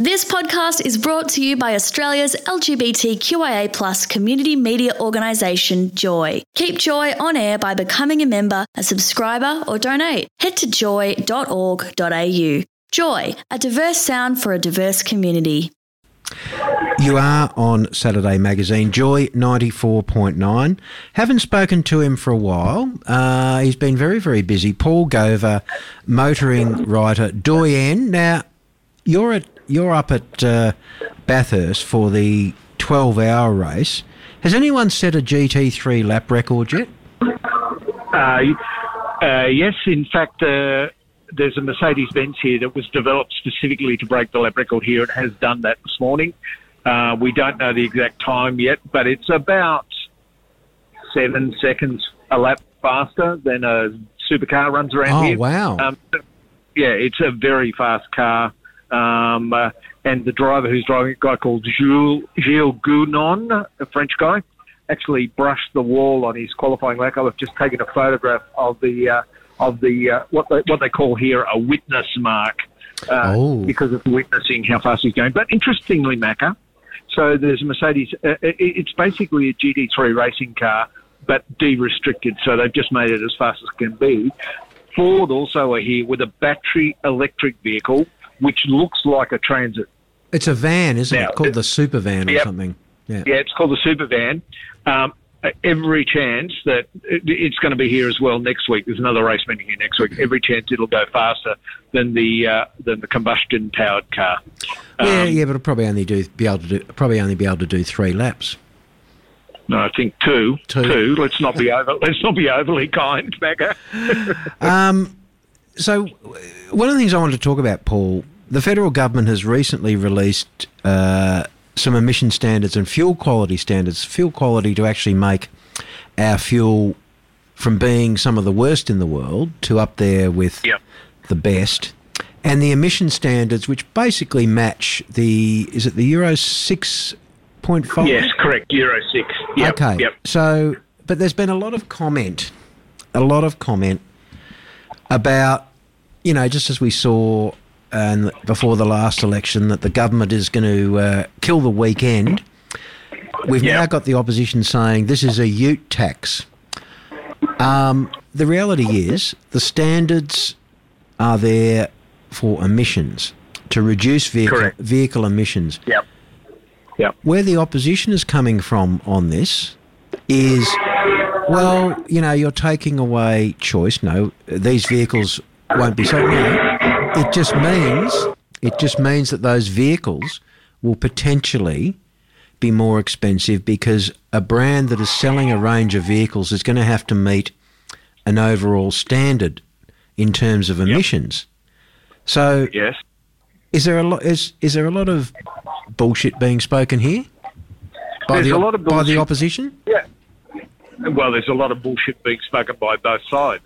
This podcast is brought to you by Australia's LGBTQIA plus community media organisation, Joy. Keep Joy on air by becoming a member, a subscriber, or donate. Head to joy.org.au. Joy, a diverse sound for a diverse community. You are on Saturday Magazine, Joy 94.9. Haven't spoken to him for a while. Uh, he's been very, very busy. Paul Gover, motoring writer, doyen. Now, you're at you're up at uh, Bathurst for the 12 hour race. Has anyone set a GT3 lap record yet? Uh, uh, yes, in fact, uh, there's a Mercedes Benz here that was developed specifically to break the lap record here. It has done that this morning. Uh, we don't know the exact time yet, but it's about seven seconds a lap faster than a supercar runs around oh, here. wow. Um, yeah, it's a very fast car. Um, uh, and the driver who's driving, a guy called Jules, Gilles Gounon, a French guy, actually brushed the wall on his qualifying lap. I've just taken a photograph of the uh, of the uh, what they, what they call here a witness mark uh, Oh. because of witnessing how fast he's going. But interestingly, Macca, so there's a Mercedes. Uh, it's basically a GT3 racing car, but de-restricted. So they've just made it as fast as can be. Ford also are here with a battery electric vehicle, which looks like a transit. It's a van, isn't Now, it? Called the super van or Yep. something. Yeah. Yeah, it's called the Super Van. Um, every chance that it- it's going to be here as well next week. There's another race meeting here next week. Every chance it'll go faster than the uh, than the combustion powered car. yeah, Um, yeah, but it'll probably only do be able to do probably only be able to do three laps. No, I think two. Two. Let's not be over. Let's not be overly kind, Macca. Um, so, one of the things I wanted to talk about, Paul, the federal government has recently released uh, some emission standards and fuel quality standards. Fuel quality to actually make our fuel from being some of the worst in the world to up there with Yep. the best. And the emission standards, which basically match the, is it the Euro 6.5? Yes, correct. Euro six. Yep, okay. Yep. So, but there's been a lot of comment, a lot of comment about, you know, just as we saw and before the last election, that the government is going to uh, kill the weekend. We've Yeah. now got the opposition saying this is a ute tax. Um, the reality is the standards are there for emissions to reduce vehicle Correct. vehicle emissions Yep. Yep. where the opposition is coming from on this is, well, you know, you're taking away choice. No, these vehicles won't be so. No, it just means it just means that those vehicles will potentially be more expensive because a brand that is selling a range of vehicles is going to have to meet an overall standard in terms of emissions. So Yes. is there a lot? Is is there a lot of bullshit being spoken here by There's the a lot of by the opposition? Yeah. Well, there's a lot of bullshit being spoken by both sides.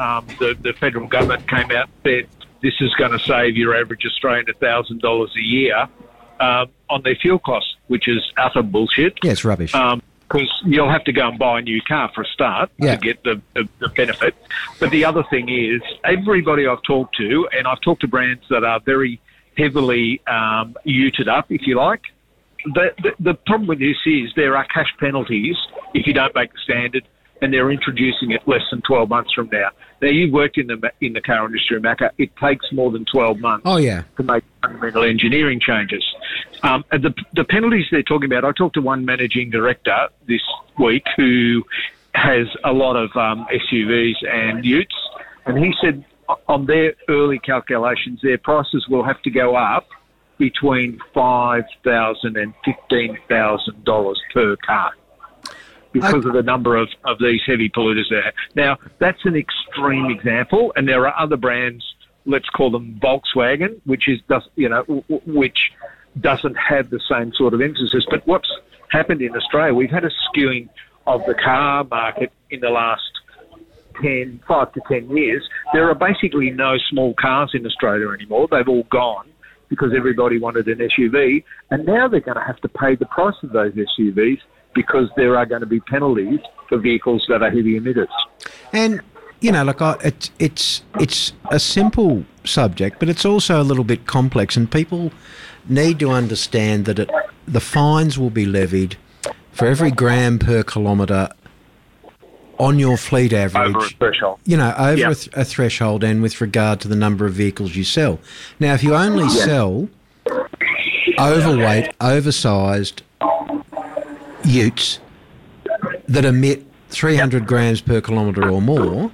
Um, the, the federal government came out and said this is going to save your average Australian $1,000 a year um, on their fuel costs, which is utter bullshit. Yeah, it's rubbish. Because you'll have to go and buy a new car for a start Yeah. to get the, the, the benefit. But the other thing is, everybody I've talked to, and I've talked to brands that are very heavily um, uted up, if you like, the, the, the problem with this is there are cash penalties if you don't make the standard, and they're introducing it less than 12 months from now. Now, you've worked in the in the car industry, Macca. It takes more than 12 months oh yeah, to make fundamental engineering changes. Um, and the, the penalties they're talking about, I talked to one managing director this week who has a lot of um, SUVs and utes, and he said on their early calculations, their prices will have to go up between five thousand and fifteen thousand dollars per car because of the number of, of these heavy polluters there. Now, that's an extreme example, and there are other brands, let's call them Volkswagen, which is, you know, which doesn't have the same sort of emphasis. But what's happened in Australia, we've had a skewing of the car market in the last 10, 5 to 10 years. There are basically no small cars in Australia anymore. They've all gone because everybody wanted an SUV, and now they're going to have to pay the price of those SUVs because there are going to be penalties for vehicles that are heavy emitters. and you know, like I, it's it's it's a simple subject, but it's also a little bit complex, and people need to understand that it, the fines will be levied for every gram per kilometre on your fleet average. Over a threshold. You know, over Yep. a, th- a threshold and with regard to the number of vehicles you sell. Now, if you only sell overweight, oversized utes that emit 300 grams per kilometre or more,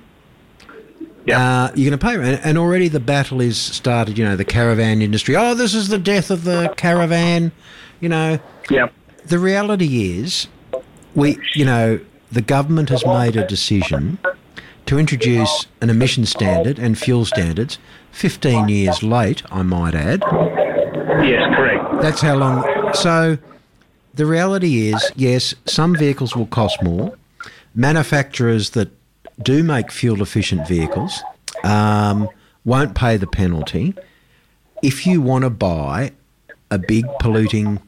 Yep. uh, you're going to pay. And, and already the battle is started, you know, the caravan industry. Oh, this is the death of the caravan. You know, Yeah. the reality is, we, you know, the government has made a decision to introduce an emission standard and fuel standards 15 years late, I might add. Yes, correct. That's how long. So the reality is, yes, some vehicles will cost more. Manufacturers that do make fuel efficient vehicles um, won't pay the penalty. If you want to buy a big polluting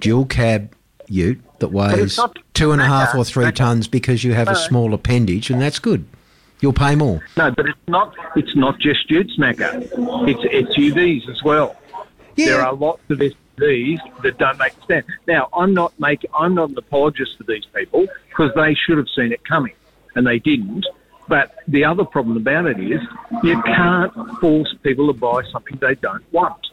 dual cab ute that weighs two and a half or three tons because you have a small appendage, and that's good. You'll pay more. No, but it's not. It's not just Utes, Macca. It's SUVs as well. There are lots of SUVs that don't make sense. Now, I'm not making. I'm not an apologist for these people because they should have seen it coming, and they didn't. But the other problem about it is you can't force people to buy something they don't want.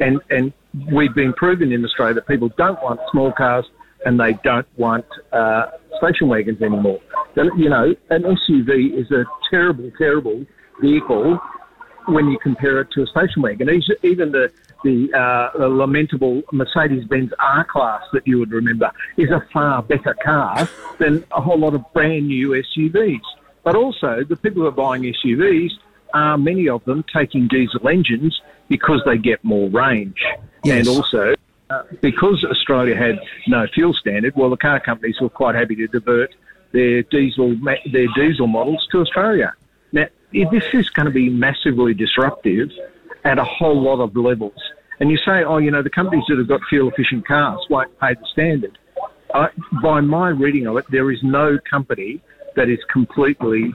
And and we've been proven in Australia that people don't want small cars and they don't want uh, station wagons anymore. You know, an SUV is a terrible, terrible vehicle when you compare it to a station wagon. Even the the, uh, the lamentable Mercedes-Benz R-Class that you would remember is a far better car than a whole lot of brand new SUVs. But also, the people who are buying SUVs are many of them taking diesel engines because they get more range, Yes. and also uh, because Australia had no fuel standard. Well, the car companies were quite happy to divert their diesel their diesel models to Australia. Now, if this is going to be massively disruptive at a whole lot of levels. And you say, oh, you know, the companies that have got fuel efficient cars won't pay the standard. By my reading of it, there is no company that is completely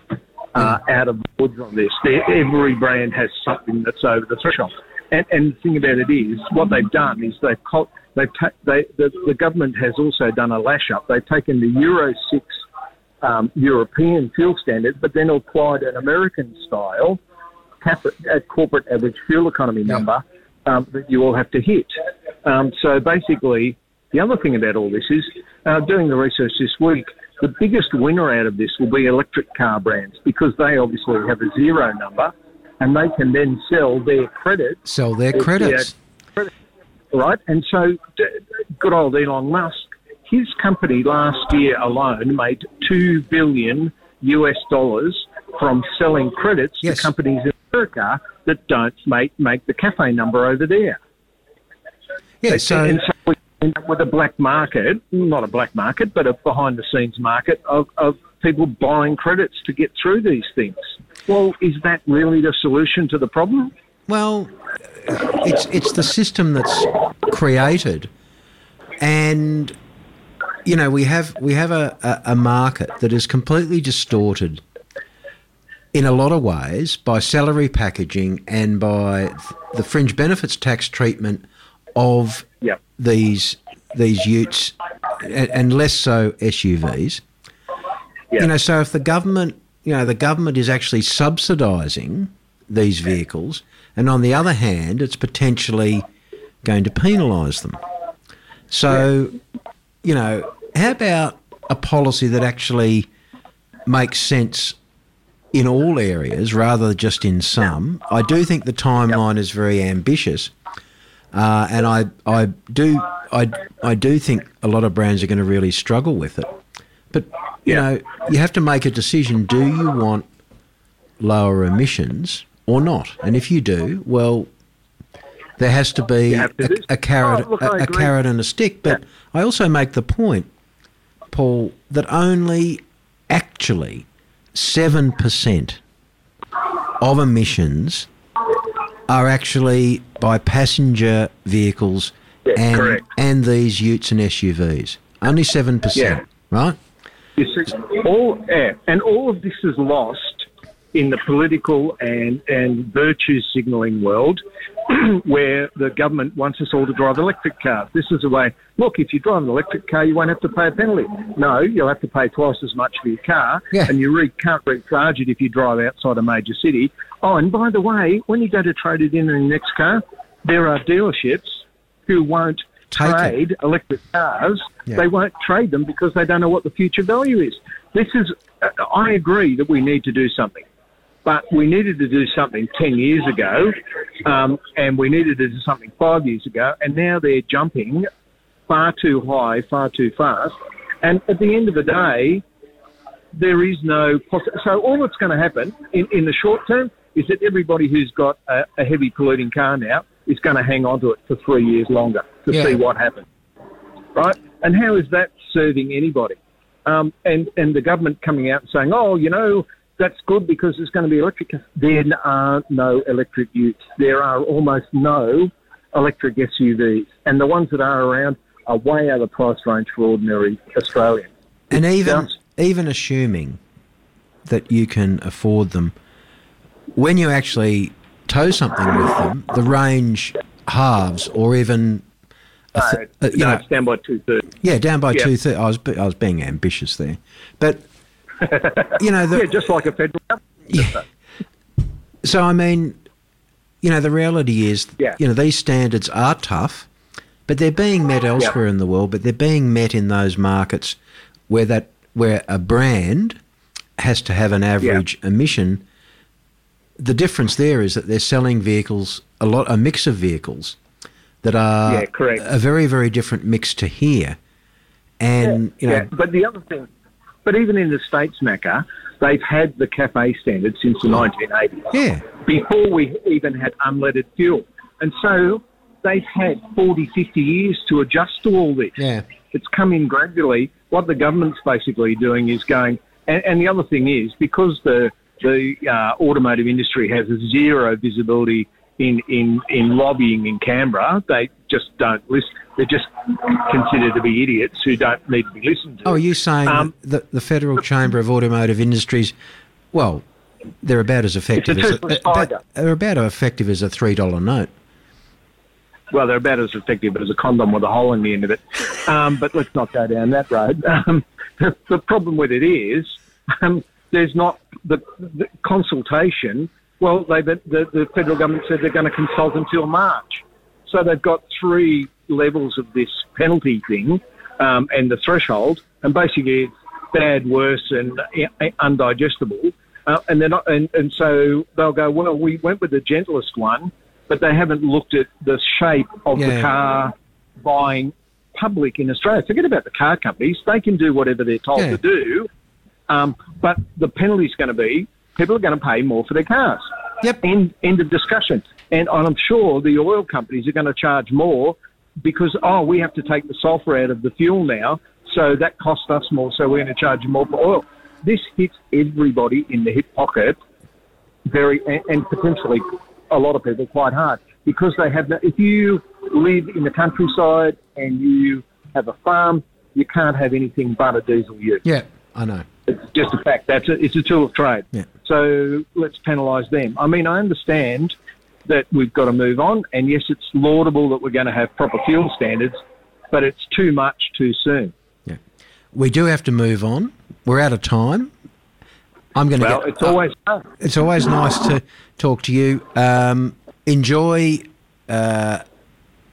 uh, out of the woods on this. There, every brand has something that's over the threshold. And, and the thing about it is, what they've done is they've co- they've ta- they, the, the government has also done a lash up. They've taken the Euro six um, European fuel standard, but then applied an American style cap- uh, corporate average fuel economy number um, that you all have to hit. Um, so basically, the other thing about all this is, uh, doing the research this week, the biggest winner out of this will be electric car brands because they obviously have a zero number and they can then sell their credits Sell their Yeah, credits. right? And so, d- good old Elon Musk, his company last year alone made two billion US dollars from selling credits Yes. to companies in America that don't make make the CAFE number over there. Yeah, so and so we end up with a black market, not a black market, but a behind the scenes market of, of people buying credits to get through these things. Well, is that really the solution to the problem? Well, it's it's the system that's created, and you know we have we have a, a, a market that is completely distorted in a lot of ways by salary packaging and by the fringe benefits tax treatment of Yeah. these these utes and, less so SUVs. Yeah. You know, so if the government, you know, the government is actually subsidising these vehicles, and on the other hand, it's potentially going to penalise them. So, you know, how about a policy that actually makes sense in all areas rather than just in some? I do think the timeline is very ambitious, uh, and I, I do, I, I do think a lot of brands are going to really struggle with it. But you know, you have to make a decision: do you want lower emissions or not? And if you do, well, there has to be a, a carrot, Oh, look, a, a carrot and a stick. But I also make the point, Paul, that only actually seven percent of emissions are actually by passenger vehicles Yeah, and correct. and these Utes and SUVs. Only seven percent, right? You see, all yeah, and all of this is lost in the political and, and virtue signalling world where the government wants us all to drive electric cars. This is a way, look, if you drive an electric car, you won't have to pay a penalty. No, you'll have to pay twice as much for your car, Yeah. and you re- can't recharge it if you drive outside a major city. Oh, and by the way, when you go to trade it in in your next car, there are dealerships who won't Take it. trade electric cars. Yeah. They won't trade them because they don't know what the future value is. This is, I agree that we need to do something but we needed to do something 10 years ago, um, and we needed to do something five years ago, and now they're jumping far too high, far too fast. And at the end of the day, there is no poss- so all that's going to happen in, in the short term is that everybody who's got a, a heavy polluting car now is going to hang on to it for three years longer to Yeah. see what happens, right? And how is that serving anybody? Um, and and the government coming out and saying, oh, you know, that's good because there's going to be electric. There are no electric utes. There are almost no electric SUVs, and the ones that are around are way out of the price range for ordinary Australians. And even just- even assuming that you can afford them, when you actually tow something with them, the range halves or even th- Uh, uh, you no, know, it's down by two thirds. yeah, down by Yeah. two thirds. I was I was being ambitious there, but you know the, Yeah, just like a federal government. So I mean, you know, the reality is, Yeah. you know, these standards are tough, but they're being met elsewhere in the world. But they're being met in those markets where that where a brand has to have an average emission. The difference there is that they're selling vehicles a lot, a mix of vehicles that are Yeah, correct. a very very different mix to here, and you know, yeah, but the other thing, but even in the States, Macca, they've had the CAFE standard since the 1980s. yeah, before we even had unleaded fuel. And so they've had 40, 50 years to adjust to all this. yeah, It's come in gradually. What the government's basically doing is going, and, and the other thing is because the the uh, automotive industry has a zero visibility in, in, in lobbying in Canberra, they just don't listen. They're just considered to be idiots who don't need to be listened to. Oh, are you saying Um, that the Federal Chamber of Automotive Industries, well, they're about as effective a as toothless about- they're about as effective as a three dollar note. well, they're about as effective as a condom with a hole in the end of it. Um, but let's not go down that road. Um, the, the problem with it is um, there's not the, the consultation. Well, they, the, the, federal government said they're going to consult until March. So they've got three levels of this penalty thing um, and the threshold, and basically it's bad, worse, and uh, undigestible. Uh, and they're not, and, and so they'll go, well, we went with the gentlest one, but they haven't looked at the shape of Yeah. the car buying public in Australia. Forget about the car companies; they can do whatever they're told Yeah. to do. Um, but the penalty is going to be people are going to pay more for their cars. Yep. End, end of discussion. And I'm sure the oil companies are going to charge more because, oh, we have to take the sulphur out of the fuel now, so that costs us more, so we're going to charge more for oil. This hits everybody in the hip pocket very, and, and potentially a lot of people quite hard because they have, no, if you live in the countryside and you have a farm, you can't have anything but a diesel ute. Yeah, I know. It's just a fact. That's a, it's a tool of trade. Yeah. So let's penalise them. I mean, I understand that we've got to move on, and yes, it's laudable that we're going to have proper fuel standards, but it's too much too soon. Yeah, we do have to move on. We're out of time. I'm going to Well, get. it's always fun. it's always nice to talk to you. Um, enjoy uh,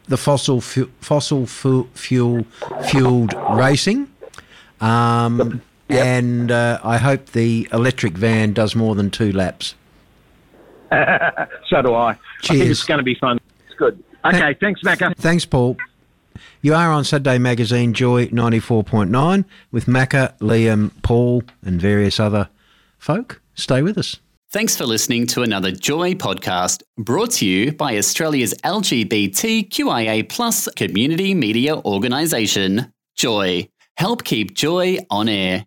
the fossil fu- fossil fu- fuel fueled racing, um, and uh, I hope the electric van does more than two laps. So do I. I think Cheers. it's going to be fun. It's good. Okay, thanks, Macca. Thanks, Paul. You are on Saturday Magazine Joy 94.9 with Macca, Liam, Paul, and various other folk. Stay with us. Thanks for listening to another Joy podcast brought to you by Australia's LGBTQIA plus community media organisation, Joy. Help keep Joy on air.